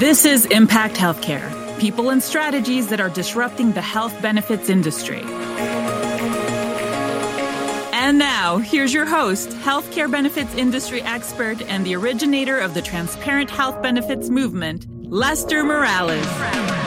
This is Impact Healthcare people and strategies that are disrupting the health benefits industry. And now, here's your host, healthcare benefits industry expert and the originator of the transparent health benefits movement, Lester Morales.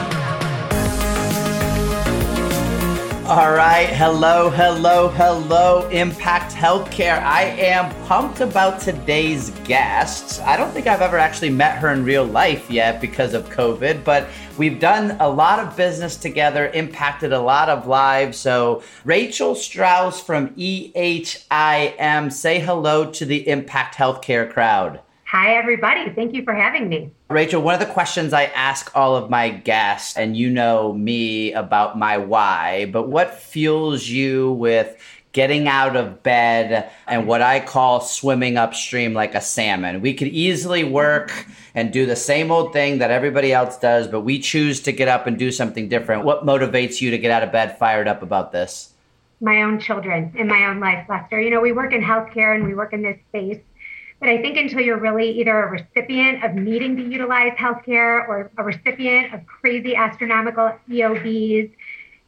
All right. Hello, hello, hello, Impact Healthcare. I am pumped about today's guest. I don't think I've ever actually met her in real life yet because of COVID, but we've done a lot of business together, impacted a lot of lives. So, Rachel Strauss from EHIM, say hello to the Impact Healthcare crowd. Hi, everybody. Thank you for having me. Rachel, one of the questions I ask all of my guests, and you know me about my why, but what fuels you with getting out of bed and what I call swimming upstream like a salmon? We could easily work and do the same old thing that everybody else does, but we choose to get up and do something different. What motivates you to get out of bed fired up about this? My own children in my own life, Lester. You know, we work in healthcare and we work in this space but I think until you're really either a recipient of needing to utilize healthcare or a recipient of crazy astronomical EOBs,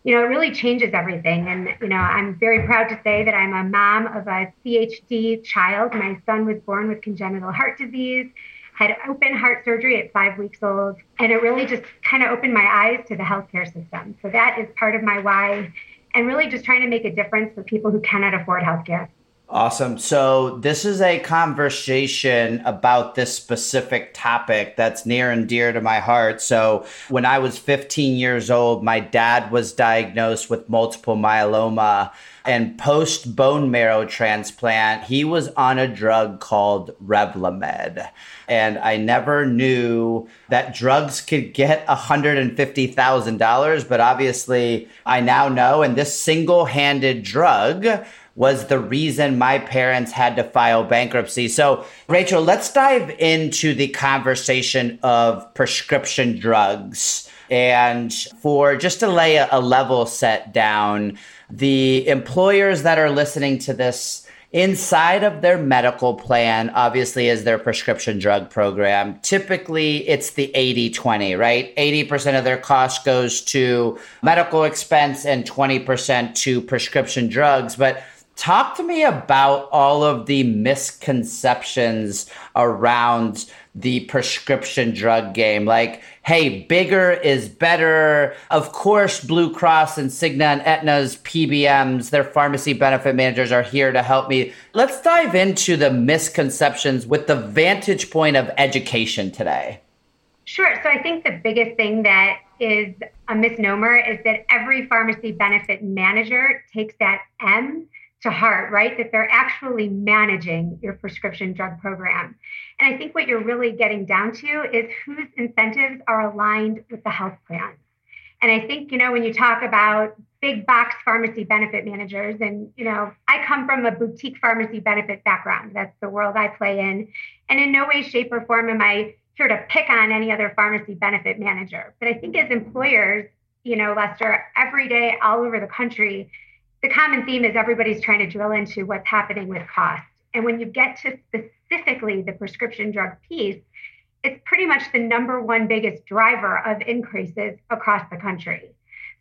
you know, it really changes everything. And, you know, I'm very proud to say that I'm a mom of a CHD child. My son was born with congenital heart disease, had open heart surgery at five weeks old. And it really just kind of opened my eyes to the healthcare system. So that is part of my why and really just trying to make a difference for people who cannot afford healthcare. Awesome. So, this is a conversation about this specific topic that's near and dear to my heart. So, when I was 15 years old, my dad was diagnosed with multiple myeloma. And post bone marrow transplant, he was on a drug called Revlimid. And I never knew that drugs could get $150,000. But obviously, I now know. And this single handed drug was the reason my parents had to file bankruptcy. So, Rachel, let's dive into the conversation of prescription drugs. And for just to lay a, a level set down, the employers that are listening to this inside of their medical plan obviously is their prescription drug program typically it's the 80-20 right 80% of their cost goes to medical expense and 20% to prescription drugs but Talk to me about all of the misconceptions around the prescription drug game. Like, hey, bigger is better. Of course, Blue Cross and Cigna and Aetna's PBMs, their pharmacy benefit managers are here to help me. Let's dive into the misconceptions with the vantage point of education today. Sure. So I think the biggest thing that is a misnomer is that every pharmacy benefit manager takes that M to heart, right? That they're actually managing your prescription drug program. And I think what you're really getting down to is whose incentives are aligned with the health plan. And I think, you know, when you talk about big box pharmacy benefit managers, and, you know, I come from a boutique pharmacy benefit background. That's the world I play in. And in no way, shape, or form am I here to pick on any other pharmacy benefit manager. But I think as employers, you know, Lester, every day all over the country, the common theme is everybody's trying to drill into what's happening with cost. And when you get to specifically the prescription drug piece, it's pretty much the number one biggest driver of increases across the country.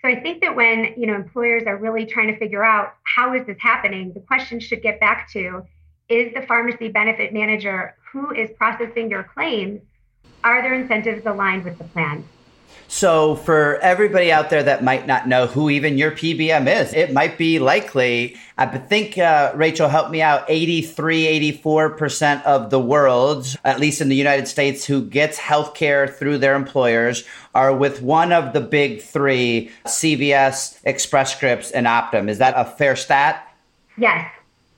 So I think that when you know employers are really trying to figure out how is this happening, the question should get back to is the pharmacy benefit manager who is processing your claims, are their incentives aligned with the plan? So, for everybody out there that might not know who even your PBM is, it might be likely. I think, uh, Rachel, help me out 83, 84% of the world, at least in the United States, who gets healthcare through their employers are with one of the big three CVS, Express Scripts, and Optum. Is that a fair stat? Yes.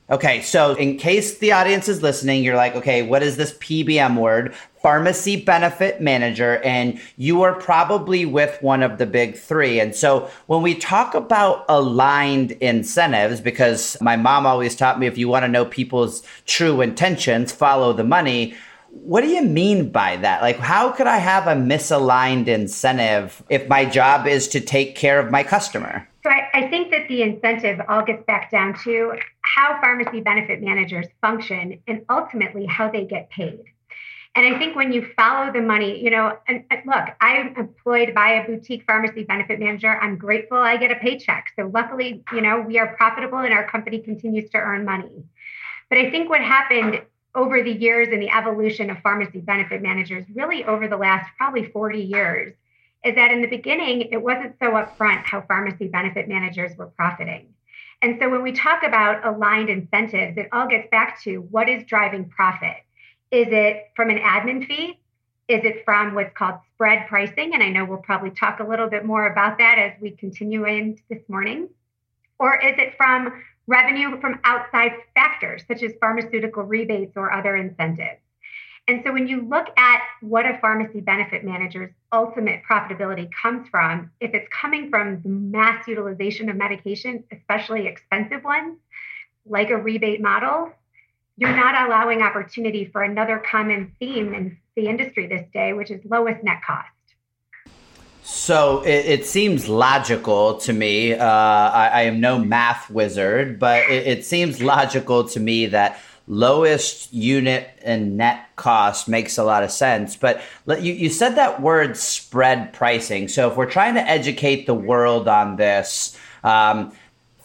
Okay, so in case the audience is listening, you're like, okay, what is this PBM word? Pharmacy benefit manager, and you are probably with one of the big three. And so when we talk about aligned incentives, because my mom always taught me if you want to know people's true intentions, follow the money. What do you mean by that? Like, how could I have a misaligned incentive if my job is to take care of my customer? So I, I, think that the incentive all gets back down to how pharmacy benefit managers function and ultimately how they get paid. And I think when you follow the money, you know, and, and look, I'm employed by a boutique pharmacy benefit manager. I'm grateful I get a paycheck. So luckily, you know, we are profitable and our company continues to earn money. But I think what happened over the years and the evolution of pharmacy benefit managers, really over the last probably 40 years, is that in the beginning, it wasn't so upfront how pharmacy benefit managers were profiting. And so when we talk about aligned incentives, it all gets back to what is driving profit. Is it from an admin fee? Is it from what's called spread pricing? And I know we'll probably talk a little bit more about that as we continue into this morning. Or is it from revenue from outside factors such as pharmaceutical rebates or other incentives? And so when you look at what a pharmacy benefit manager's ultimate profitability comes from, if it's coming from the mass utilization of medication, especially expensive ones, like a rebate model, you're not allowing opportunity for another common theme in the industry this day, which is lowest net cost. So it, it seems logical to me. Uh, I, I, am no math wizard, but it, it seems logical to me that lowest unit and net cost makes a lot of sense. But you, you said that word spread pricing. So if we're trying to educate the world on this, um,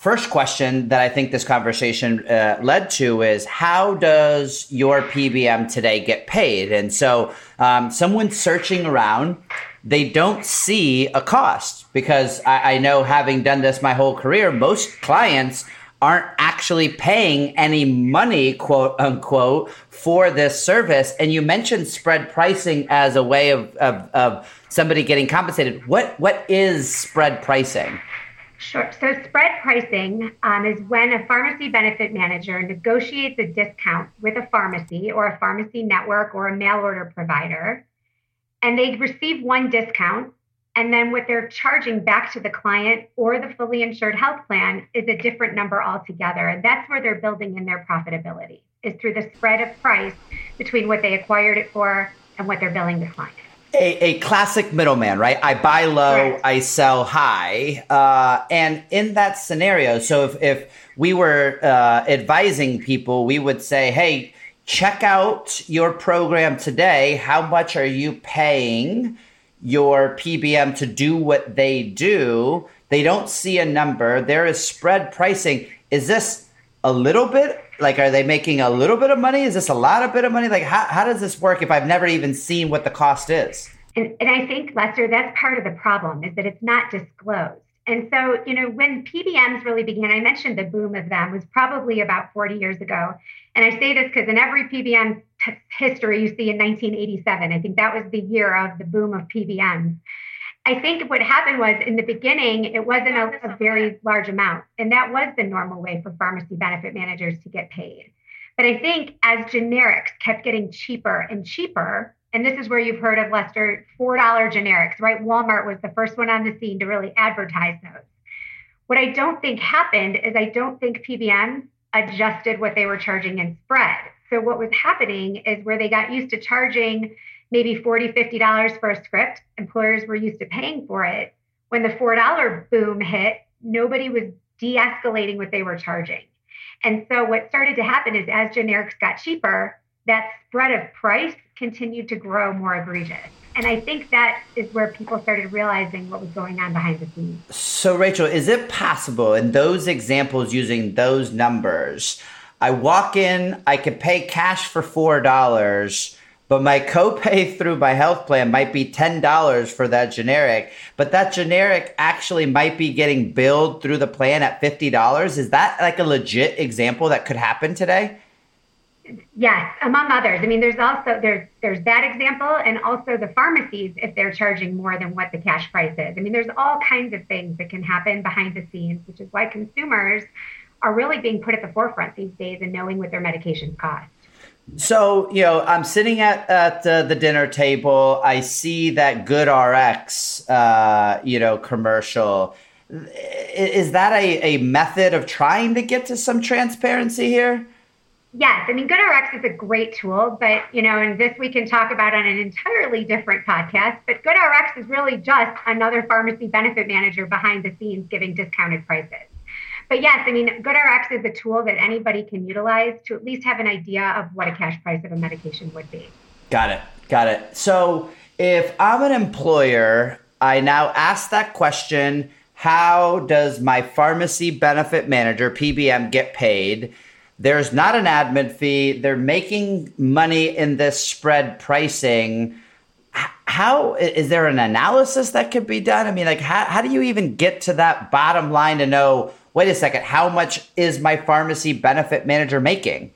first question that I think this conversation uh, led to is how does your PBM today get paid? And so um, someone searching around, they don't see a cost because I, I know having done this my whole career, most clients aren't actually paying any money, quote unquote, for this service. And you mentioned spread pricing as a way of, of, of somebody getting compensated. What what is spread pricing? Sure. So spread pricing um, is when a pharmacy benefit manager negotiates a discount with a pharmacy or a pharmacy network or a mail order provider, and they receive one discount and then what they're charging back to the client or the fully insured health plan is a different number altogether. And that's where they're building in their profitability, is through the spread of price between what they acquired it for and what they're billing the client. A, a classic middleman, right? I buy low, I sell high. Uh, and in that scenario, so if, if we were uh, advising people, we would say, hey, check out your program today. How much are you paying? your PBM to do what they do, they don't see a number. There is spread pricing. Is this a little bit like are they making a little bit of money? Is this a lot of bit of money? Like how, how does this work if I've never even seen what the cost is? And, and I think Lester, that's part of the problem is that it's not disclosed. And so, you know, when PBMs really began, I mentioned the boom of them was probably about 40 years ago. And I say this because in every PBM t- history you see in 1987, I think that was the year of the boom of PBMs. I think what happened was in the beginning, it wasn't a, a very large amount. And that was the normal way for pharmacy benefit managers to get paid. But I think as generics kept getting cheaper and cheaper, and this is where you've heard of Lester $4 generics, right? Walmart was the first one on the scene to really advertise those. What I don't think happened is I don't think PBM adjusted what they were charging in spread. So what was happening is where they got used to charging maybe $40, $50 for a script, employers were used to paying for it. When the $4 boom hit, nobody was de-escalating what they were charging. And so what started to happen is as generics got cheaper, that spread of price continued to grow more egregious. And I think that is where people started realizing what was going on behind the scenes. So, Rachel, is it possible in those examples using those numbers? I walk in, I could pay cash for $4, but my copay through my health plan might be $10 for that generic, but that generic actually might be getting billed through the plan at $50. Is that like a legit example that could happen today? Yes, among others. I mean, there's also there's there's that example, and also the pharmacies if they're charging more than what the cash price is. I mean, there's all kinds of things that can happen behind the scenes, which is why consumers are really being put at the forefront these days and knowing what their medications cost. So, you know, I'm sitting at, at uh, the dinner table. I see that GoodRx, uh, you know, commercial. Is that a, a method of trying to get to some transparency here? Yes, I mean, GoodRx is a great tool, but you know, and this we can talk about on an entirely different podcast. But GoodRx is really just another pharmacy benefit manager behind the scenes giving discounted prices. But yes, I mean, GoodRx is a tool that anybody can utilize to at least have an idea of what a cash price of a medication would be. Got it. Got it. So if I'm an employer, I now ask that question how does my pharmacy benefit manager, PBM, get paid? There's not an admin fee. They're making money in this spread pricing. How is there an analysis that could be done? I mean, like, how, how do you even get to that bottom line to know, wait a second, how much is my pharmacy benefit manager making?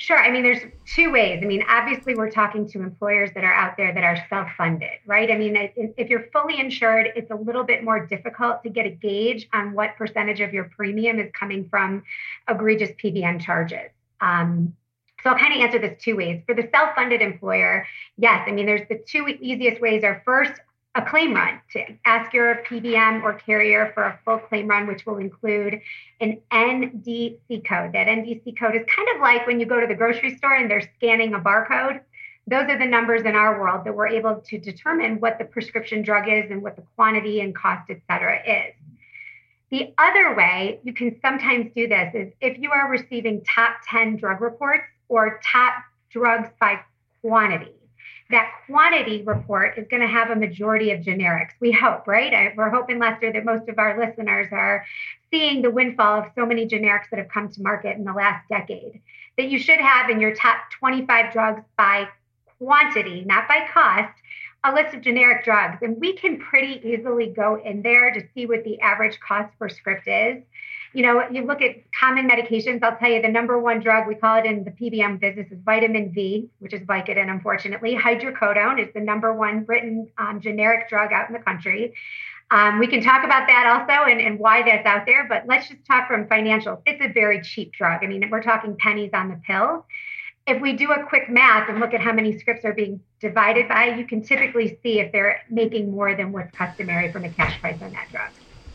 Sure. I mean, there's two ways. I mean, obviously, we're talking to employers that are out there that are self funded, right? I mean, if you're fully insured, it's a little bit more difficult to get a gauge on what percentage of your premium is coming from egregious PBM charges. Um, so I'll kind of answer this two ways. For the self funded employer, yes, I mean, there's the two easiest ways are first, a claim run to ask your PBM or carrier for a full claim run, which will include an NDC code. That NDC code is kind of like when you go to the grocery store and they're scanning a barcode. Those are the numbers in our world that we're able to determine what the prescription drug is and what the quantity and cost, et cetera, is. The other way you can sometimes do this is if you are receiving top 10 drug reports or top drugs by quantity that quantity report is going to have a majority of generics. We hope, right? We're hoping, Lester, that most of our listeners are seeing the windfall of so many generics that have come to market in the last decade. That you should have in your top 25 drugs by quantity, not by cost, a list of generic drugs. And we can pretty easily go in there to see what the average cost per script is you know, you look at common medications, I'll tell you the number one drug, we call it in the PBM business, is vitamin V, which is Vicodin, unfortunately. Hydrocodone is the number one written um, generic drug out in the country. Um, we can talk about that also and, and why that's out there, but let's just talk from financials. It's a very cheap drug. I mean, we're talking pennies on the pill. If we do a quick math and look at how many scripts are being divided by, you can typically see if they're making more than what's customary from a cash price on that drug.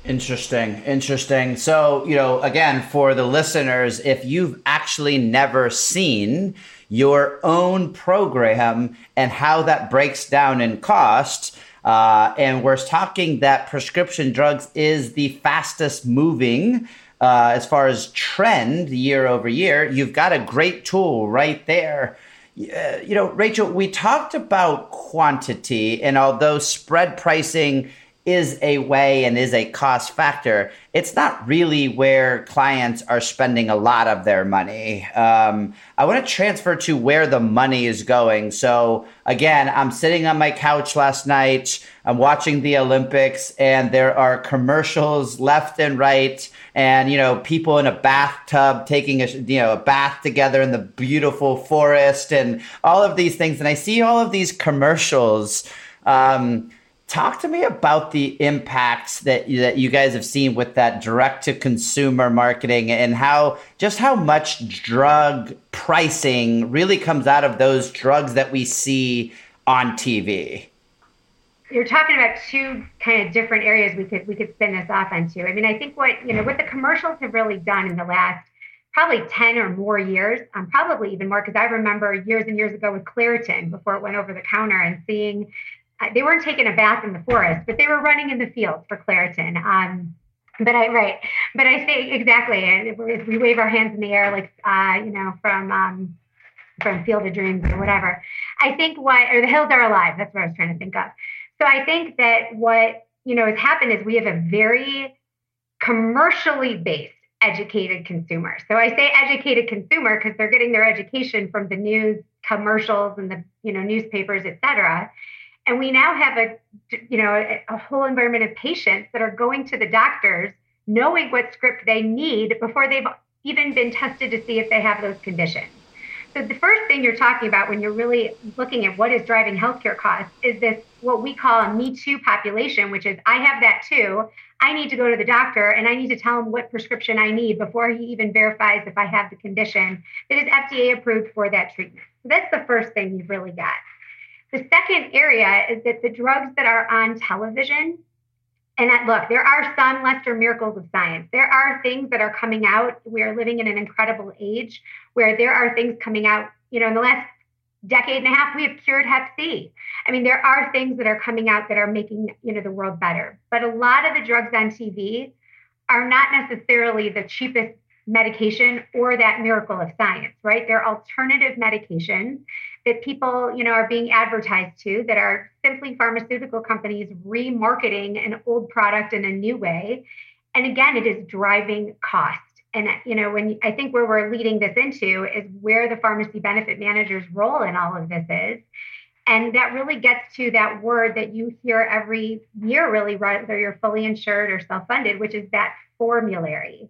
Interesting, interesting. So, you know, again, for the listeners, if you've actually never seen your own program and how that breaks down in cost, uh, and we're talking that prescription drugs is the fastest moving uh, as far as trend year over year, you've got a great tool right there. Uh, you know, Rachel, we talked about quantity, and although spread pricing is a way and is a cost factor, it's not really where clients are spending a lot of their money. Um, I want to transfer to where the money is going. So, again, I'm sitting on my couch last night, I'm watching the Olympics, and there are commercials left and right. And you know, people in a bathtub taking a you know a bath together in the beautiful forest, and all of these things. And I see all of these commercials. Um, Talk to me about the impacts that that you guys have seen with that direct to consumer marketing and how just how much drug pricing really comes out of those drugs that we see on TV. You're talking about two kind of different areas we could we could spin this off into. I mean, I think what you know what the commercials have really done in the last probably 10 or more years, um, probably even more, because I remember years and years ago with Claritin before it went over the counter and seeing they weren't taking a bath in the forest, but they were running in the fields for Claritin. Um, but I right, but I say exactly. And we wave our hands in the air like uh, you know from um, from Field of Dreams or whatever. I think what or the hills are alive. That's what I was trying to think of. So I think that what you know has happened is we have a very commercially based educated consumer. So I say educated consumer because they're getting their education from the news, commercials, and the you know newspapers, et cetera. And we now have a, you know, a, a whole environment of patients that are going to the doctors knowing what script they need before they've even been tested to see if they have those conditions. So the first thing you're talking about when you're really looking at what is driving healthcare costs is this what we call a me too population, which is I have that too. I need to go to the doctor and I need to tell him what prescription I need before he even verifies if I have the condition that is FDA approved for that treatment. So that's the first thing you've really got. The second area is that the drugs that are on television, and that look, there are some lesser miracles of science. There are things that are coming out. We are living in an incredible age where there are things coming out. You know, in the last decade and a half, we have cured Hep C. I mean, there are things that are coming out that are making you know the world better. But a lot of the drugs on TV are not necessarily the cheapest medication or that miracle of science, right? They're alternative medications that people, you know, are being advertised to that are simply pharmaceutical companies remarketing an old product in a new way. And again, it is driving cost. And you know, when I think where we're leading this into is where the pharmacy benefit manager's role in all of this is. And that really gets to that word that you hear every year, really, whether you're fully insured or self funded, which is that formulary.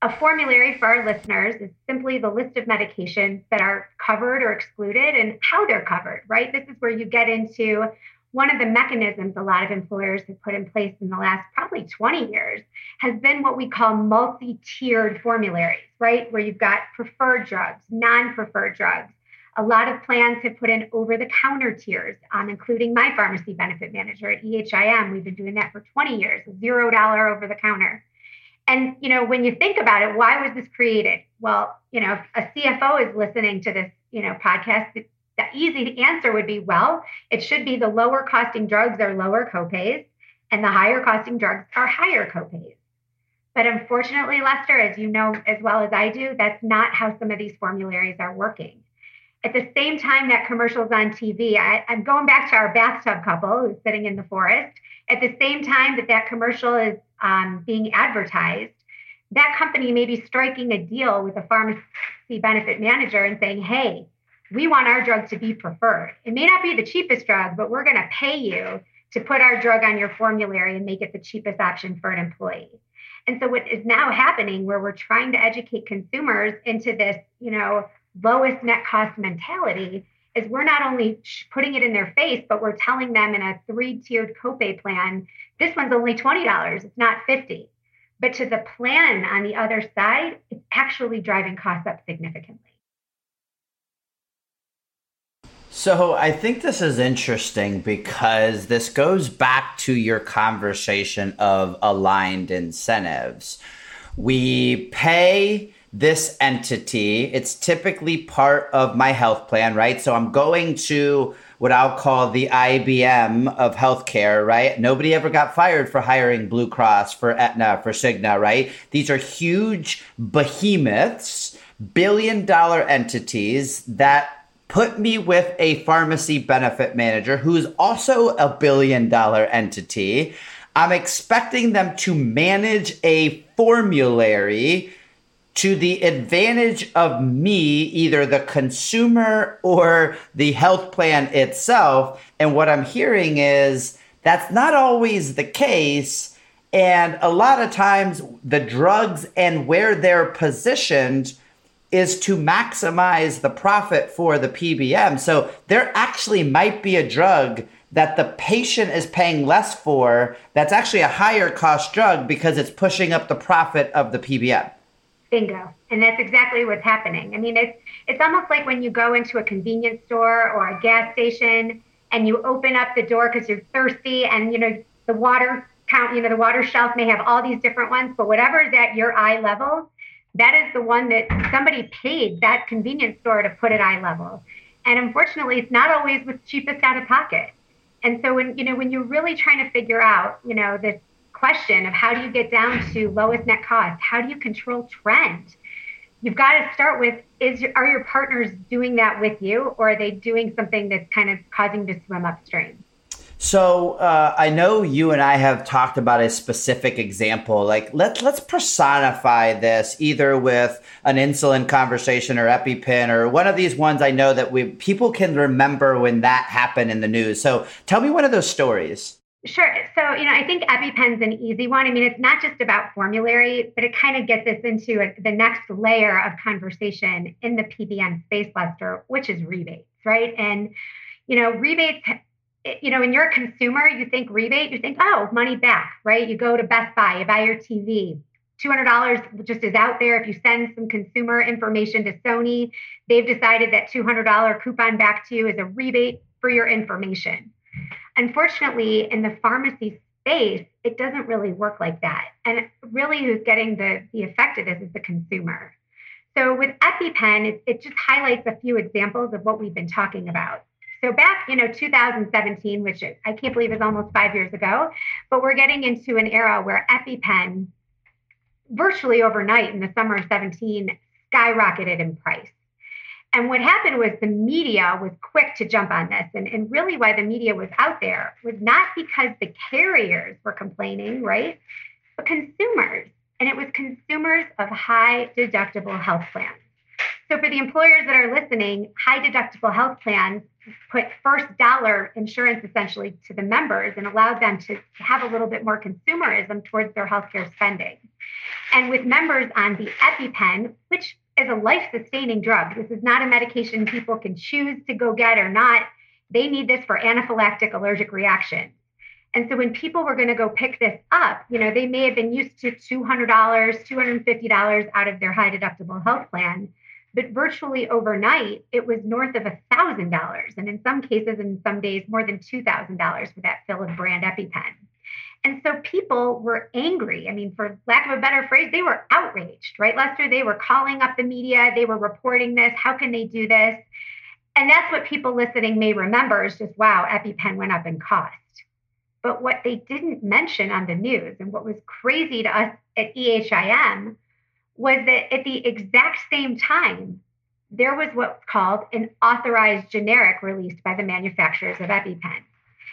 A formulary for our listeners is simply the list of medications that are covered or excluded and how they're covered, right? This is where you get into one of the mechanisms a lot of employers have put in place in the last probably 20 years has been what we call multi tiered formularies, right? Where you've got preferred drugs, non preferred drugs. A lot of plans have put in over the counter tiers, um, including my pharmacy benefit manager at EHIM. We've been doing that for 20 years, zero dollar over the counter. And you know, when you think about it, why was this created? Well, you know, if a CFO is listening to this, you know, podcast, the easy answer would be, well, it should be the lower costing drugs are lower copays, and the higher costing drugs are higher copays. But unfortunately, Lester, as you know as well as I do, that's not how some of these formularies are working. At the same time that commercials on TV, I, am going back to our bathtub couple who's sitting in the forest. At the same time that that commercial is um, being advertised, that company may be striking a deal with a pharmacy benefit manager and saying, hey, we want our drug to be preferred. It may not be the cheapest drug, but we're going to pay you to put our drug on your formulary and make it the cheapest option for an employee. And so what is now happening where we're trying to educate consumers into this, you know, lowest net cost mentality is we're not only putting it in their face, but we're telling them in a three-tiered copay plan, this one's only $20, it's not 50. But to the plan on the other side, it's actually driving costs up significantly. So I think this is interesting because this goes back to your conversation of aligned incentives. We pay this entity, it's typically part of my health plan, right? So I'm going to what I'll call the IBM of healthcare, right? Nobody ever got fired for hiring Blue Cross, for Aetna, for Cigna, right? These are huge behemoths, billion dollar entities that put me with a pharmacy benefit manager who's also a billion dollar entity. I'm expecting them to manage a formulary to the advantage of me, either the consumer or the health plan itself. And what I'm hearing is that's not always the case. And a lot of times, the drugs and where they're positioned is to maximize the profit for the PBM. So there actually might be a drug that the patient is paying less for that's actually a higher cost drug because it's pushing up the profit of the PBM. Bingo. And that's exactly what's happening. I mean, it's it's almost like when you go into a convenience store or a gas station and you open up the door because you're thirsty and you know the water count, you know, the water shelf may have all these different ones, but whatever is at your eye level, that is the one that somebody paid that convenience store to put at eye level. And unfortunately, it's not always what's cheapest out of pocket. And so when you know when you're really trying to figure out, you know, this question of how do you get down to lowest net cost, how do you control trend? You've got to start with is are your partners doing that with you or are they doing something that's kind of causing to swim upstream? So uh, I know you and I have talked about a specific example. Like let's let's personify this either with an insulin conversation or EpiPen or one of these ones I know that we people can remember when that happened in the news. So tell me one of those stories. Sure. So, you know, I think EpiPen's an easy one. I mean, it's not just about formulary, but it kind of gets us into a, the next layer of conversation in the PBM space, Lester, which is rebates, right? And, you know, rebates eh, you know, when you're a consumer, you think rebate, you think, oh, money back, right? You go to Best Buy, you buy your TV. $200 just is out there. If you send some consumer information to Sony, they've decided that $200 coupon back to you is a rebate for your information. Unfortunately, in the pharmacy space, it doesn't really work like that. And really, who's getting the, the effect of this is the consumer. So with EpiPen, it, it just highlights a few examples of what we've been talking about. So back, you know, 2017, which I can't believe is almost five years ago, but we're getting into an era where EpiPen virtually overnight in the summer of 17 skyrocketed in price. And what happened was the media was quick to jump on this. And, and really, why the media was out there was not because the carriers were complaining, right? But consumers. And it was consumers of high deductible health plans. So, for the employers that are listening, high deductible health plans put first dollar insurance essentially to the members and allowed them to have a little bit more consumerism towards their healthcare spending. And with members on the EpiPen, which is a life sustaining drug, this is not a medication people can choose to go get or not. They need this for anaphylactic allergic reactions. And so when people were going to go pick this up, you know, they may have been used to $200, $250 out of their high deductible health plan but virtually overnight, it was north of $1,000. And in some cases, in some days, more than $2,000 for that fill of brand EpiPen. And so people were angry. I mean, for lack of a better phrase, they were outraged, right, Lester? They were calling up the media, they were reporting this. How can they do this? And that's what people listening may remember is just, wow, EpiPen went up in cost. But what they didn't mention on the news and what was crazy to us at EHIM was that at the exact same time, there was what's called an authorized generic released by the manufacturers of EpiPen.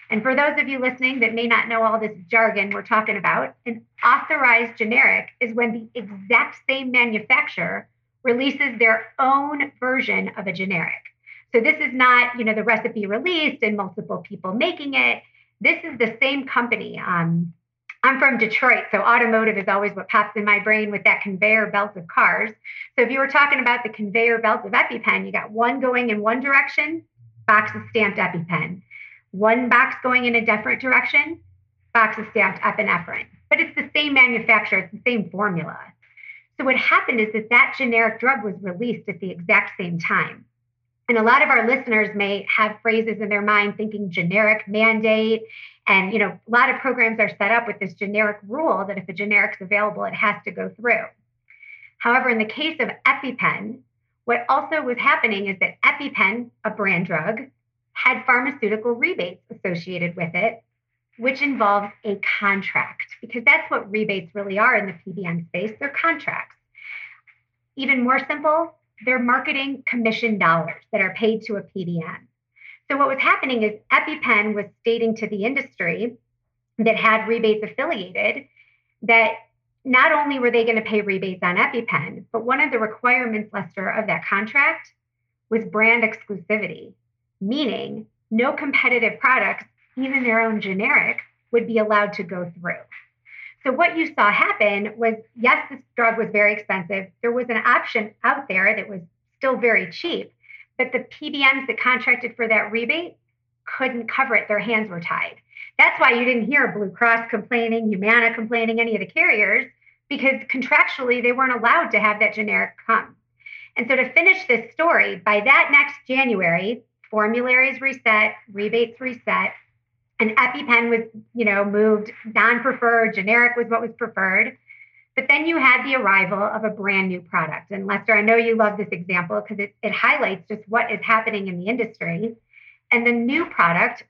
And for those of you listening that may not know all this jargon we're talking about, an authorized generic is when the exact same manufacturer releases their own version of a generic. So this is not, you know, the recipe released and multiple people making it. This is the same company. Um, I'm from Detroit, so automotive is always what pops in my brain with that conveyor belt of cars. So if you were talking about the conveyor belt of EpiPen, you got one going in one direction, box of stamped EpiPen. One box going in a different direction, box is stamped epinephrine. But it's the same manufacturer, it's the same formula. So what happened is that that generic drug was released at the exact same time. And a lot of our listeners may have phrases in their mind thinking generic mandate and you know, a lot of programs are set up with this generic rule that if a generic is available, it has to go through. However, in the case of EpiPen, what also was happening is that EpiPen, a brand drug, had pharmaceutical rebates associated with it, which involves a contract, because that's what rebates really are in the PBM space. They're contracts. Even more simple, they're marketing commission dollars that are paid to a PBM. So what was happening is EpiPen was stating to the industry that had rebates affiliated that not only were they going to pay rebates on EpiPen, but one of the requirements, Lester, of that contract was brand exclusivity, meaning no competitive products, even their own generic, would be allowed to go through. So what you saw happen was yes, this drug was very expensive. There was an option out there that was still very cheap, but the PBMs that contracted for that rebate couldn't cover it. Their hands were tied. That's why you didn't hear Blue Cross complaining, Humana complaining, any of the carriers, because contractually they weren't allowed to have that generic come. And so to finish this story, by that next January, formularies reset, rebates reset, and EpiPen was, you know, moved non-preferred, generic was what was preferred. But then you had the arrival of a brand new product. And Lester, I know you love this example because it, it highlights just what is happening in the industry. And the new product,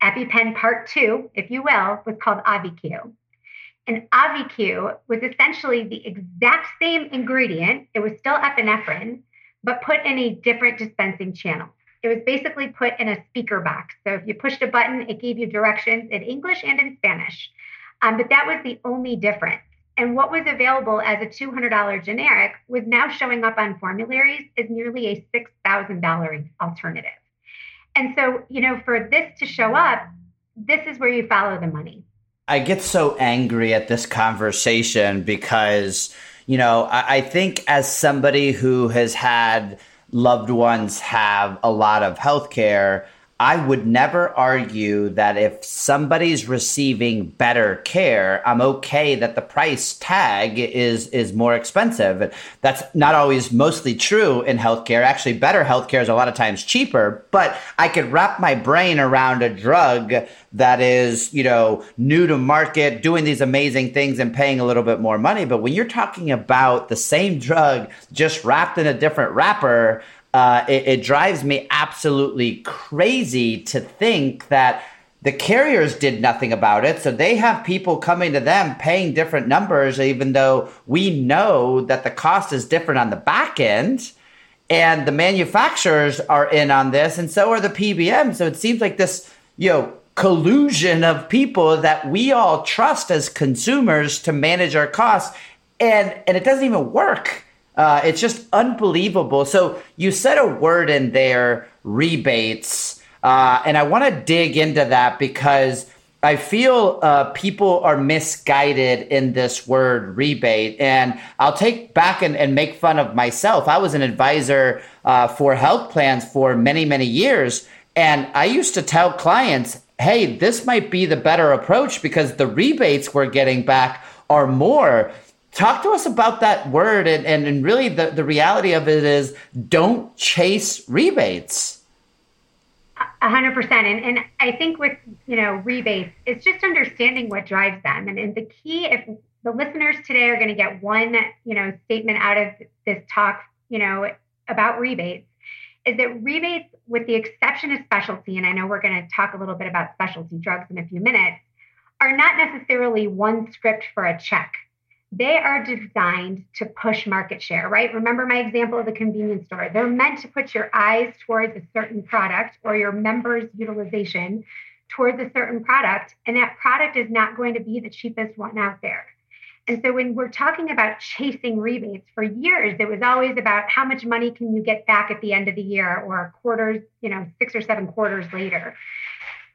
EpiPen Part 2, if you will, was called Auvi-Q. And Auvi-Q was essentially the exact same ingredient. It was still epinephrine, but put in a different dispensing channel. It was basically put in a speaker box. So if you pushed a button, it gave you directions in English and in Spanish. Um, but that was the only difference. And what was available as a $200 generic was now showing up on formularies as nearly a $6,000 alternative. And so, you know, for this to show up, this is where you follow the money. I get so angry at this conversation because, you know, I, I think as somebody who has had loved ones have a lot of health care, I would never argue that if somebody's receiving better care, I'm okay that the price tag is is more expensive. That's not always mostly true in healthcare. Actually, better healthcare is a lot of times cheaper, but I could wrap my brain around a drug that is, you know, new to market, doing these amazing things and paying a little bit more money. But when you're talking about the same drug just wrapped in a different wrapper, uh, it, it drives me absolutely crazy to think that the carriers did nothing about it. So they have people coming to them paying different numbers, even though we know that the cost is different on the back end. and the manufacturers are in on this, and so are the PBMs. So it seems like this, you know, collusion of people that we all trust as consumers to manage our costs, and and it doesn't even work. Uh, it's just unbelievable. So you said a word in there, rebates, uh, and I want to dig into that because I feel uh, people are misguided in this word rebate. And I'll take back and, and make fun of myself. I was an advisor uh, for health plans for many, many years. And I used to tell clients, hey, this might be the better approach because the rebates we're getting back are more. Talk to us about that word. And, and, and really, the, the reality of it is don't chase rebates. A hundred percent. And and I think with, you know, rebates, it's just understanding what drives them. And, and the key, if the listeners today are going to get one, you know, statement out of this talk, you know, about rebates, is that rebates, with the exception of specialty, and I know we're going to talk a little bit about specialty drugs in a few minutes, are not necessarily one script for a check they are designed to push market share, right? Remember my example of the convenience store. They're meant to put your eyes towards a certain product or your members' utilization towards a certain product. And that product is not going to be the cheapest one out there. And so when we're talking about chasing rebates for years, it was always about how much money can you get back at the end of the year or quarters, you know, six or seven quarters later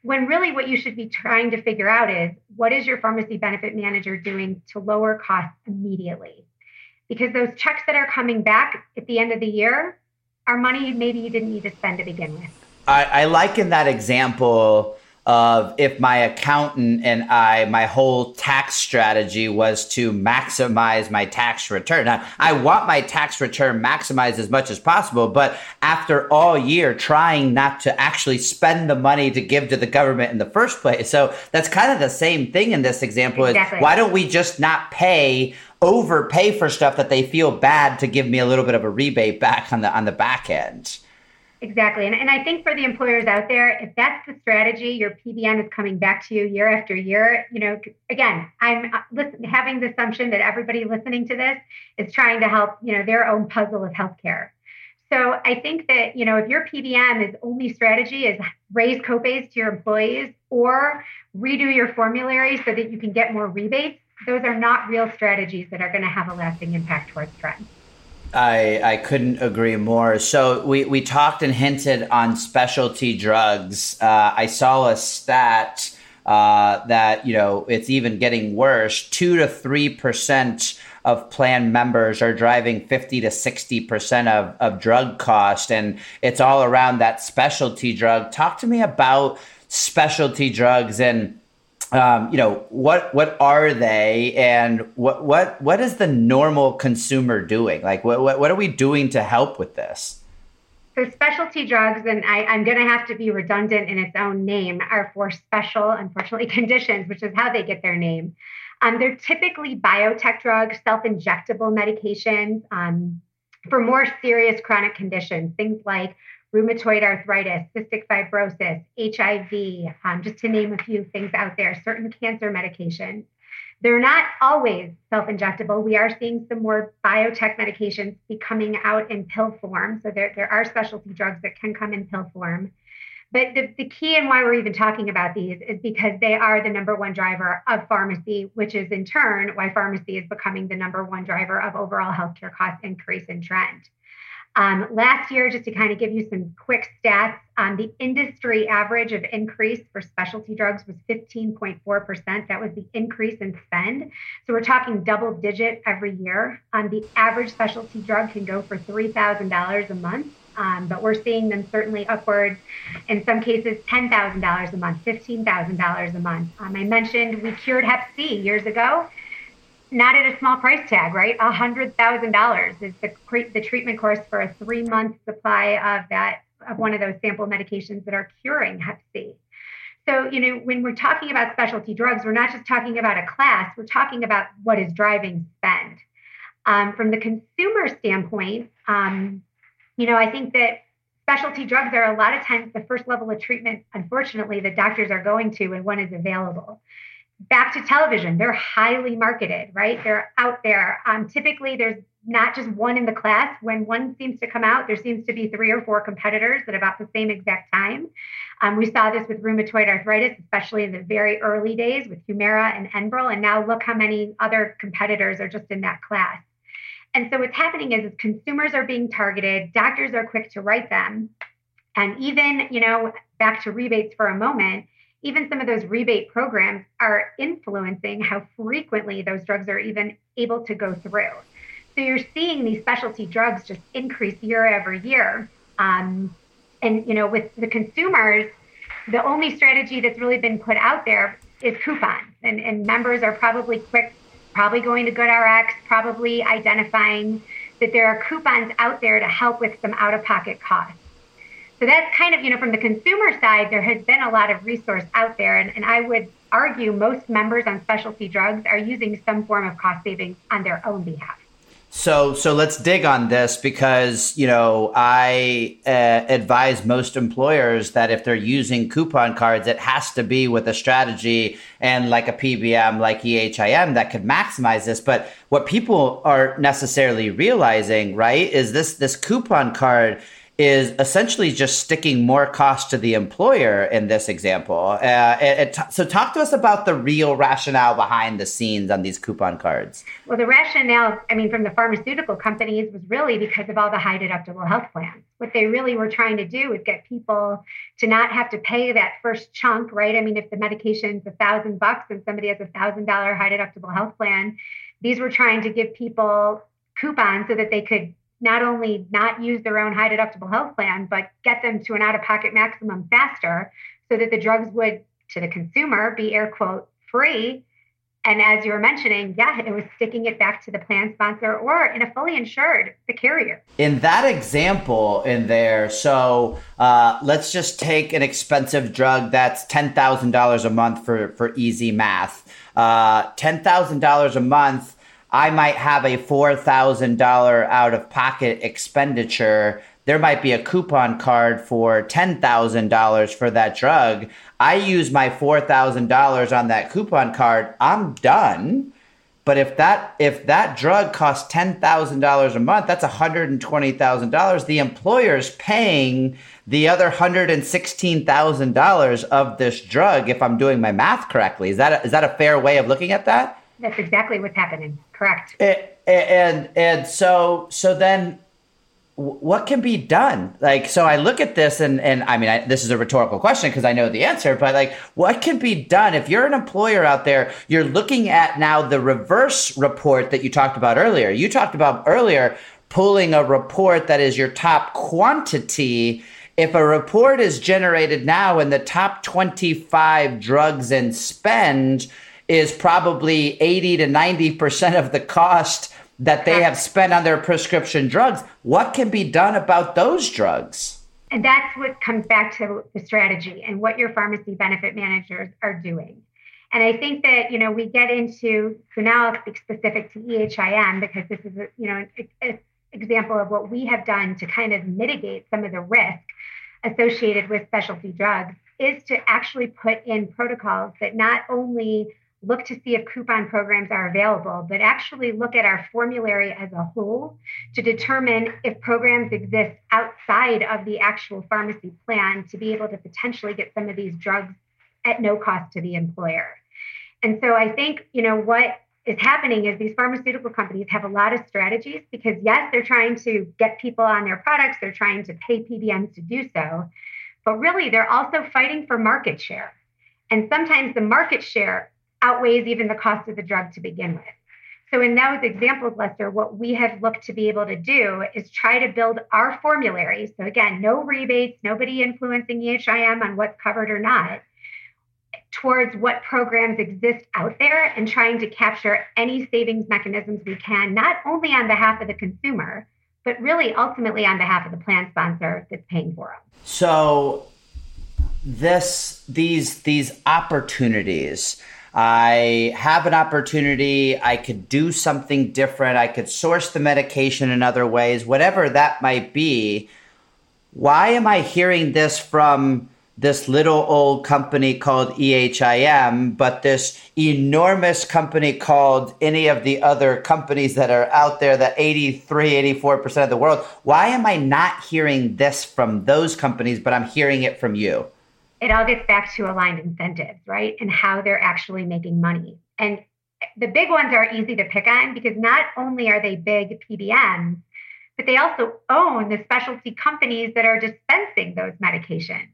when really what you should be trying to figure out is what is your pharmacy benefit manager doing to lower costs immediately? Because those checks that are coming back at the end of the year are money maybe you didn't need to spend to begin with. I, I liken that example of if my accountant and I, my whole tax strategy was to maximize my tax return. Now, I want my tax return maximized as much as possible, but after all year trying not to actually spend the money to give to the government in the first place. So that's kind of the same thing in this example exactly. is why don't we just not pay overpay for stuff that they feel bad to give me a little bit of a rebate back on the on the back end? Exactly. And, and I think for the employers out there, if that's the strategy, your PBM is coming back to you year after year. You know, again, I'm uh, listen, having the assumption that everybody listening to this is trying to help, you know, their own puzzle of healthcare. So I think that, you know, if your PBM is only strategy is raise copays to your employees or redo your formulary so that you can get more rebates, those are not real strategies that are going to have a lasting impact towards trends. I I couldn't agree more. So we we talked and hinted on specialty drugs. Uh, I saw a stat uh, that you know it's even getting worse. Two to three percent of plan members are driving 50 to 60 percent of, of drug cost and it's all around that specialty drug talk to me about specialty drugs and um, you know what what are they and what what what is the normal consumer doing? Like what, what, what are we doing to help with this? So specialty drugs and I, i'm going to have to be redundant in its own name are for special unfortunately conditions which is how they get their name. Um, they're typically biotech drugs self-injectable medications um, for more serious chronic conditions things like rheumatoid arthritis, cystic fibrosis, HIV, um, just to name a few things out there, certain cancer medications. They're not always self injectable. We are seeing some more biotech medications be coming out in pill form. So there, there are specialty drugs that can come in pill form. But the, the key and why we're even talking about these is because they are the number one driver of pharmacy, which is in turn why pharmacy is becoming the number one driver of overall healthcare cost increase and trend. Um, last year, just to kind of give you some quick stats, um, the industry average of increase for specialty drugs was 15.4%. That was the increase in spend. So we're talking double digit every year. Um, the average specialty drug can go for $3,000 a month. Um, but we're seeing them certainly upwards, in some cases, $10,000 a month, $15,000 a month. Um, I mentioned we cured Hep C years ago not at a small price tag, right? A hundred thousand dollars is the the treatment course for a three month supply of that of one of those sample medications that are curing Hep C. So, you know, when we're talking about specialty drugs, we're not just talking about a class, we're talking about what is driving spend. Um, from the consumer standpoint, um, you know, I think that specialty drugs are a lot of times the first level of treatment, unfortunately, that doctors are going to when one is available back to television, they're highly marketed, right? They're out there. Um, typically, there's not just one in the class. When one seems to come out, there seems to be three or four competitors at about the same exact time. Um, we saw this with rheumatoid arthritis, especially in the very early days with Humira and Enbrel. And now look how many other competitors are just in that class. And so what's happening is, is consumers are being targeted, doctors are quick to write them. And even, you know, back to rebates for a moment, even some of those rebate programs are influencing how frequently those drugs are even able to go through. So you're seeing these specialty drugs just increase year over year. Um, and you know, with the consumers, the only strategy that's really been put out there is coupons, and, and members are probably quick, probably going to GoodRx, probably identifying that there are coupons out there to help with some out-of-pocket costs. So that's kind of, you know, from the consumer side, there has been a lot of resource out there. And, and I would argue most members on specialty drugs are using some form of cost savings on their own behalf. So, so let's dig on this because you know I uh, advise most employers that if they're using coupon cards, it has to be with a strategy and like a PBM, like EHIM, that could maximize this. But what people aren't necessarily realizing, right, is this this coupon card is essentially just sticking more cost to the employer in this example. Uh, it, it, so, talk to us about the real rationale behind the scenes on these coupon cards. Well, the rationale, I mean, from the pharmaceutical companies was really because of all the high deductible health plans. What they really were trying to do is get people to not have to pay that first chunk, right? I mean, if the medication's a thousand bucks and somebody has a thousand dollar high deductible health plan, these were trying to give people coupons so that they could not only not use their own high deductible health plan, but get them to an out of pocket maximum faster so that the drugs would, to the consumer, be air quote free. And as you were mentioning, yeah, it was sticking it back to the plan sponsor or in a fully insured, the carrier. In that example, in there, so uh, let's just take an expensive drug that's $10,000 a month for, for easy math. Uh, $10,000 a month I might have a $4,000 out of pocket expenditure. There might be a coupon card for $10,000 for that drug. I use my $4,000 on that coupon card. I'm done. But if that if that drug costs ten thousand dollars a month, that's one hundred and twenty thousand dollars. The employer's paying the other hundred and sixteen thousand dollars of this drug. If I'm doing my math correctly, is that a, is that a fair way of looking at that? That's exactly what's happening. Correct. And and, and so so then what can be done like so i look at this and and i mean I, this is a rhetorical question because i know the answer but like what can be done if you're an employer out there you're looking at now the reverse report that you talked about earlier you talked about earlier pulling a report that is your top quantity if a report is generated now in the top 25 drugs and spend is probably 80 to 90% of the cost that they have spent on their prescription drugs. What can be done about those drugs? And that's what comes back to the strategy and what your pharmacy benefit managers are doing. And I think that, you know, we get into, so now I'll speak specific to EHIM because this is, a, you know, an example of what we have done to kind of mitigate some of the risk associated with specialty drugs is to actually put in protocols that not only look to see if coupon programs are available, but actually look at our formulary as a whole to determine if programs exist outside of the actual pharmacy plan to be able to potentially get some of these drugs at no cost to the employer. And so I think, you know, what is happening is these pharmaceutical companies have a lot of strategies because, yes, they're trying to get people on their products, they're trying to pay PBMs to do so, but really they're also fighting for market share. And sometimes the market share outweighs even the cost of the drug to begin with. So, in those examples, Lester, what we have looked to be able to do is try to build our formulary. So, again, no rebates, nobody influencing EHIM on what's covered or not, towards what programs exist out there and trying to capture any savings mechanisms we can, not only on behalf of the consumer, but really ultimately on behalf of the plan sponsor that's paying for them. So, this these these opportunities I have an opportunity. I could do something different. I could source the medication in other ways, whatever that might be. Why am I hearing this from this little old company called EHIM, but this enormous company called any of the other companies that are out there, that 83, 84% of the world. Why am I not hearing this from those companies, but I'm hearing it from you? It all gets back to aligned incentives, right? And how they're actually making money. And the big ones are easy to pick on because not only are they big PBMs, but they also own the specialty companies that are dispensing those medications.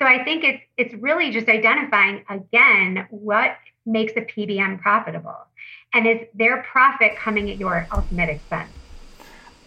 So I think it's it's really just identifying again what makes a PBM profitable, and is their profit coming at your ultimate expense?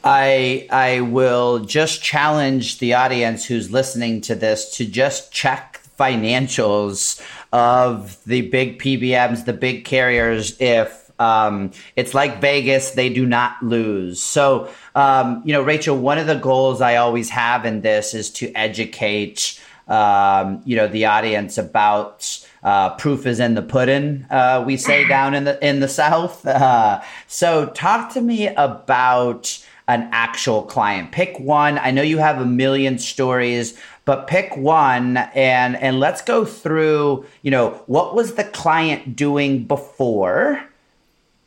I I will just challenge the audience who's listening to this to just check financials of the big PBMs, the big carriers, if um, it's like Vegas, they do not lose. So, um, you know, Rachel, one of the goals I always have in this is to educate, um, you know, the audience about uh, proof is in the pudding. Uh, we say down in the in the South. Uh, so, talk to me about an actual client. Pick one. I know you have a million stories, but pick one and and let's go through. You know, what was the client doing before?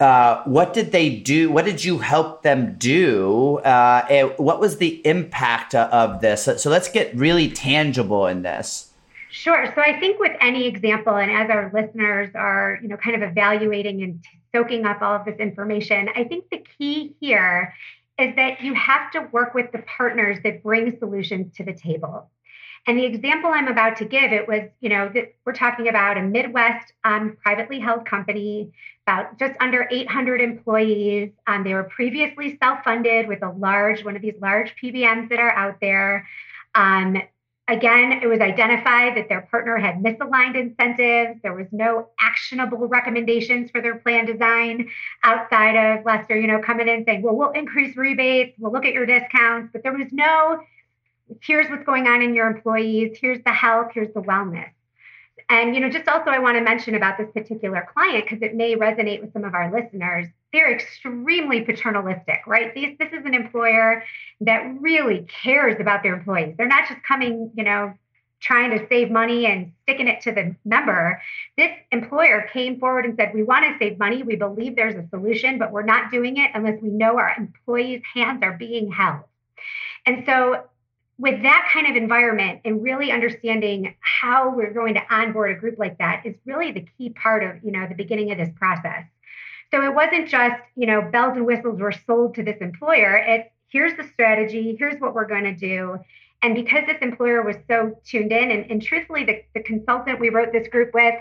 Uh, what did they do? What did you help them do? Uh, what was the impact of this? So, so let's get really tangible in this. Sure. So I think with any example, and as our listeners are, you know, kind of evaluating and soaking up all of this information, I think the key here is that you have to work with the partners that bring solutions to the table. And the example I'm about to give, it was, you know, that we're talking about a Midwest um, privately held company, about just under 800 employees. Um, they were previously self-funded with a large, one of these large PBMs that are out there. Um, again, it was identified that their partner had misaligned incentives. There was no actionable recommendations for their plan design outside of Lester, you know, coming in saying, well, we'll increase rebates, we'll look at your discounts, but there was no here's what's going on in your employees, here's the health, here's the wellness. And you know, just also I want to mention about this particular client because it may resonate with some of our listeners. They're extremely paternalistic, right? This, this is an employer that really cares about their employees. They're not just coming, you know, trying to save money and sticking it to the member. This employer came forward and said, We want to save money. We believe there's a solution, but we're not doing it unless we know our employees' hands are being held. And so with that kind of environment and really understanding how we're going to onboard a group like that is really the key part of you know the beginning of this process. So it wasn't just you know bells and whistles were sold to this employer. It's here's the strategy here's what we're going to do. And because this employer was so tuned in and, and truthfully the, the consultant we wrote this group with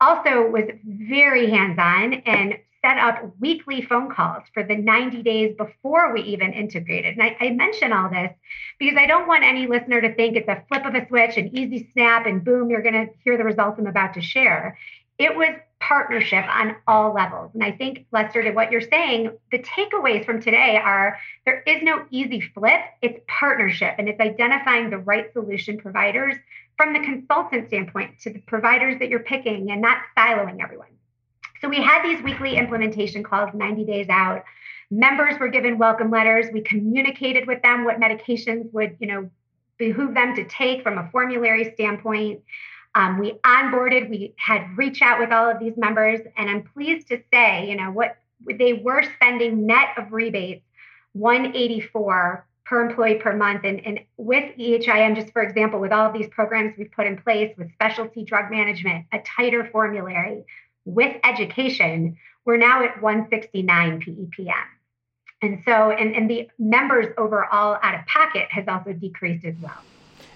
also was very hands-on and set up weekly phone calls for the 90 days before we even integrated. And I, I, mention all this because I don't want any listener to think it's a flip of a switch, an easy snap, and boom, you're going to hear the results I'm about to share. It was partnership on all levels. And I think, Lester, to what you're saying, the takeaways from today are there is no easy flip, it's partnership and it's identifying the right solution providers from the consultant standpoint to the providers that you're picking and not siloing everyone. So we had these weekly implementation calls 90 days out. Members were given welcome letters. We communicated with them what medications would, you know, behoove them to take from a formulary standpoint. Um, we onboarded, we had reach out with all of these members, and I'm pleased to say, you know, what they were spending net of rebates 184 per employee per month. And, and with EHIM, just for example, with all of these programs we've put in place with specialty drug management, a tighter formulary, with education, we're now at 169 PEPM. And so, and, and the members overall out of pocket has also decreased as well.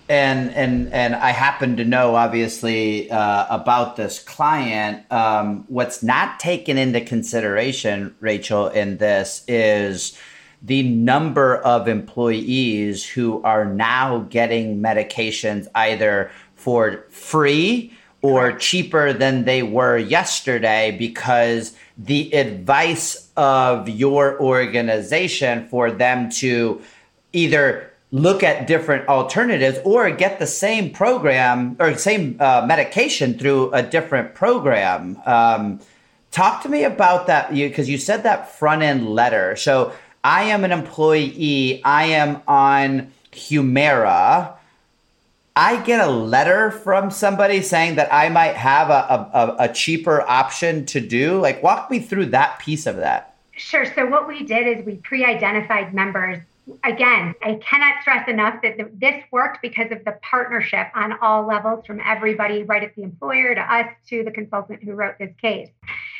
And and and I happen to know, obviously, uh, about this client. Um, what's not taken into consideration, Rachel, in this is the number of employees who are now getting medications either for free or cheaper than they were yesterday because the advice of your organization for them to either look at different alternatives or get the same program or same uh, medication through a different program. Um, talk to me about that because you, you said that front end letter. So I am an employee, I am on Humira I get a letter from somebody saying that I might have a, a, a cheaper option to do? Like, walk me through that piece of that. Sure. So, what we did is we pre identified members again, I cannot stress enough that the, this worked because of the partnership on all levels from everybody, right at the employer to us to the consultant who wrote this case.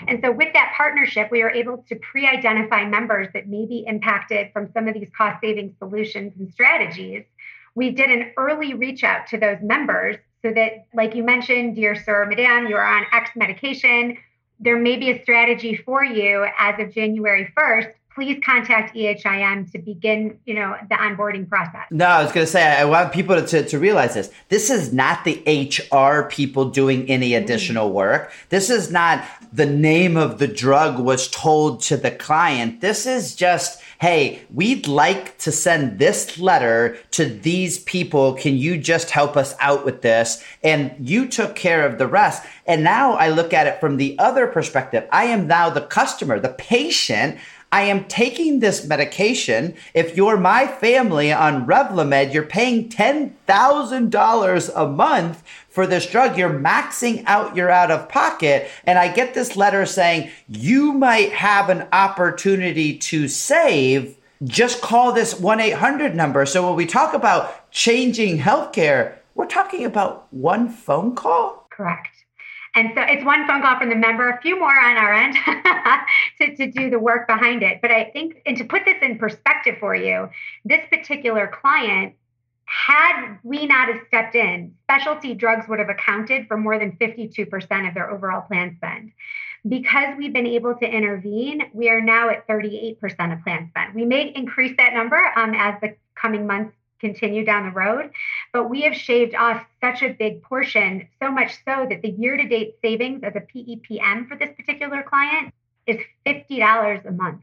And so, with that partnership, we were able to pre identify members that may be impacted from some of these cost saving solutions and strategies. We did an early reach out to those members so that, like you mentioned, dear sir, madam, you're on X medication. There may be a strategy for you as of January 1st please contact EHIM to begin, you know, the onboarding process. No, I was going to say, I want people to, to, to, realize this. This is not the HR people doing any mm-hmm. additional work. This is not the name of the drug was told to the client. This is just, hey, we'd like to send this letter to these people. Can you just help us out with this? And you took care of the rest. And now I look at it from the other perspective. I am now the customer, the patient. I am taking this medication. If you're my family on Revlimid, you're paying $10,000 a month for this drug. You're maxing out your out of pocket. And I get this letter saying you might have an opportunity to save. Just call this 1 800 number. So when we talk about changing healthcare, we're talking about one phone call? Correct. And so it's one phone call from the member, a few more on our end to, to do the work behind it. But I think, and to put this in perspective for you, this particular client, had we not have stepped in, specialty drugs would have accounted for more than 52% of their overall plan spend. Because we've been able to intervene, we are now at 38% of plan spend. We may increase that number um, as the coming months continue down the road. But we have shaved off such a big portion, so much so that the year to date savings as a PEPM for this particular client is $50 a month.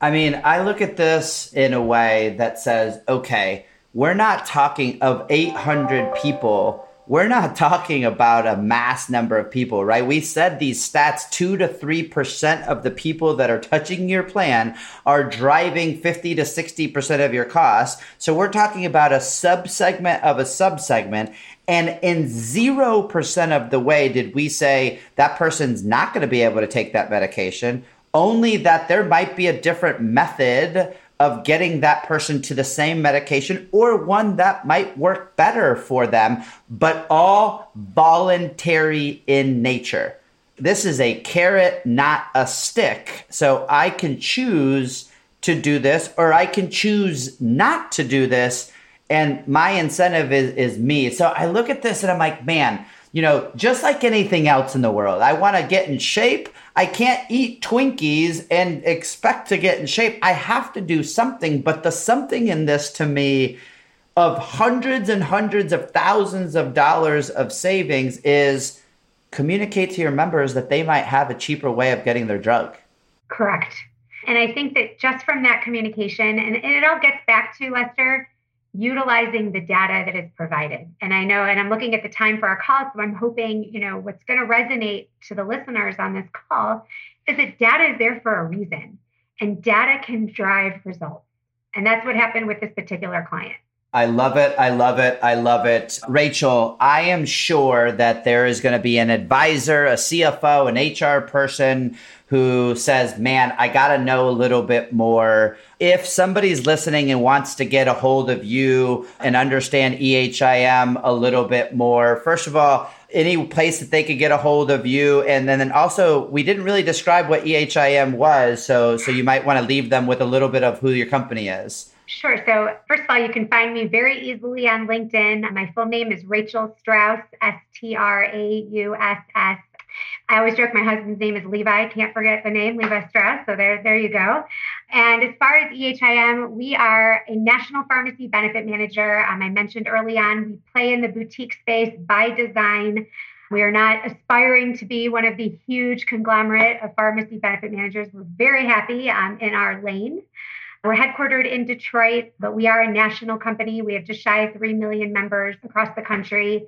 I mean, I look at this in a way that says, okay, we're not talking of 800 people we're not talking about a mass number of people, right? We said these stats, two to 3% of the people that are touching your plan are driving 50 to 60% of your costs. So we're talking about a subsegment of a subsegment. And in 0% of the way did we say that person's not going to be able to take that medication, only that there might be a different method of getting that person to the same medication or one that might work better for them, but all voluntary in nature. This is a carrot, not a stick. So I can choose to do this or I can choose not to do this. And my incentive is, is me. So I look at this and I'm like, man, you know, just like anything else in the world, I want to get in shape. I can't eat Twinkies and expect to get in shape. I have to do something, but the something in this to me of hundreds and hundreds of thousands of dollars of savings is communicate to your members that they might have a cheaper way of getting their drug. Correct. And I think that just from that communication, and, it all gets back to Lester, utilizing the data that is provided. And I know, and I'm looking at the time for our call, so I'm hoping, you know, what's going to resonate to the listeners on this call is that data is there for a reason and data can drive results. And that's what happened with this particular client. I love it. I love it. I love it. Rachel, I am sure that there is going to be an advisor, a CFO, an HR person who says, Man, I got to know a little bit more. If somebody's listening and wants to get a hold of you and understand EHIM a little bit more, first of all, any place that they could get a hold of you and then, then also we didn't really describe what EHIM was so so you might want to leave them with a little bit of who your company is Sure. So, first of all, you can find me very easily on LinkedIn. My full name is Rachel Strauss, S T R A U S S. I always joke my husband's name is Levi. Can't forget the name, Levi Strauss. So there, there you go. And as far as EHIM, we are a national pharmacy benefit manager. Um, I mentioned early on, we play in the boutique space by design. We are not aspiring to be one of the huge conglomerate of pharmacy benefit managers. We're very happy um, in our lane. We're headquartered in Detroit, but we are a national company. We have just shy of 3 million members across the country.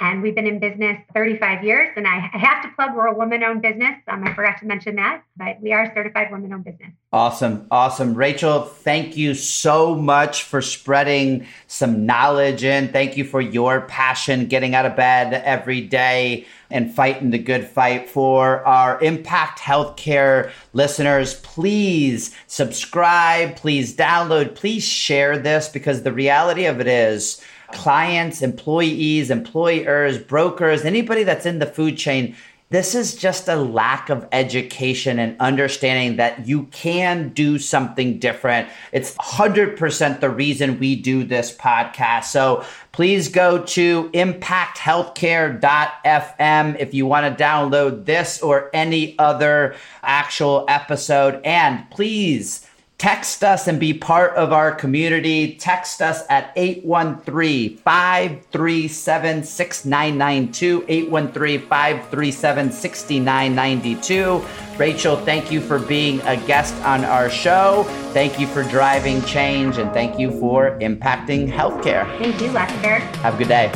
And we've been in business 35 years. And I, I have to plug we're a woman owned business. Um, I forgot to mention that, but we are a certified woman owned business. Awesome. Awesome. Rachel, thank you so much for spreading some knowledge in. Thank you for your passion, getting out of bed every day and fighting the good fight. For our Impact Healthcare listeners, please subscribe, please download, please share this because the reality of it is, clients, employees, employers, brokers, anybody that's in the food chain, this is just a lack of education and understanding that you can do something different. It's 100% the reason we do this podcast. So please go to impacthealthcare.fm if you want to download this or any other actual episode. And please, Text us and be part of our community. Text us at 813 537 6992. 813 537 6992. Rachel, thank you for being a guest on our show. Thank you for driving change and thank you for impacting healthcare. Thank you, Lester. Have a good day.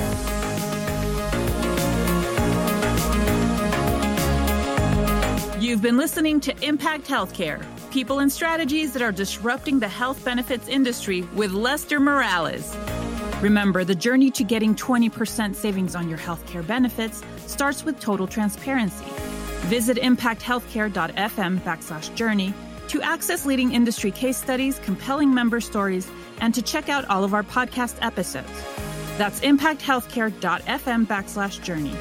You've been listening to Impact Healthcare people and strategies that are disrupting the health benefits industry with Lester Morales. Remember, the journey to getting 20% savings on your healthcare benefits starts with total transparency. Visit impacthealthcare.fm backslash journey to access leading industry case studies, compelling member stories, and to check out all of our podcast episodes. That's impacthealthcare.fm backslash journey.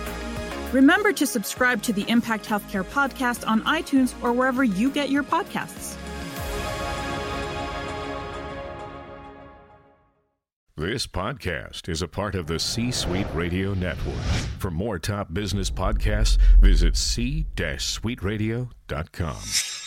Remember to subscribe to the Impact Healthcare podcast on iTunes or wherever you get your podcasts. This podcast is a part of the C Suite Radio Network. For more top business podcasts, visit c-suiteradio.com.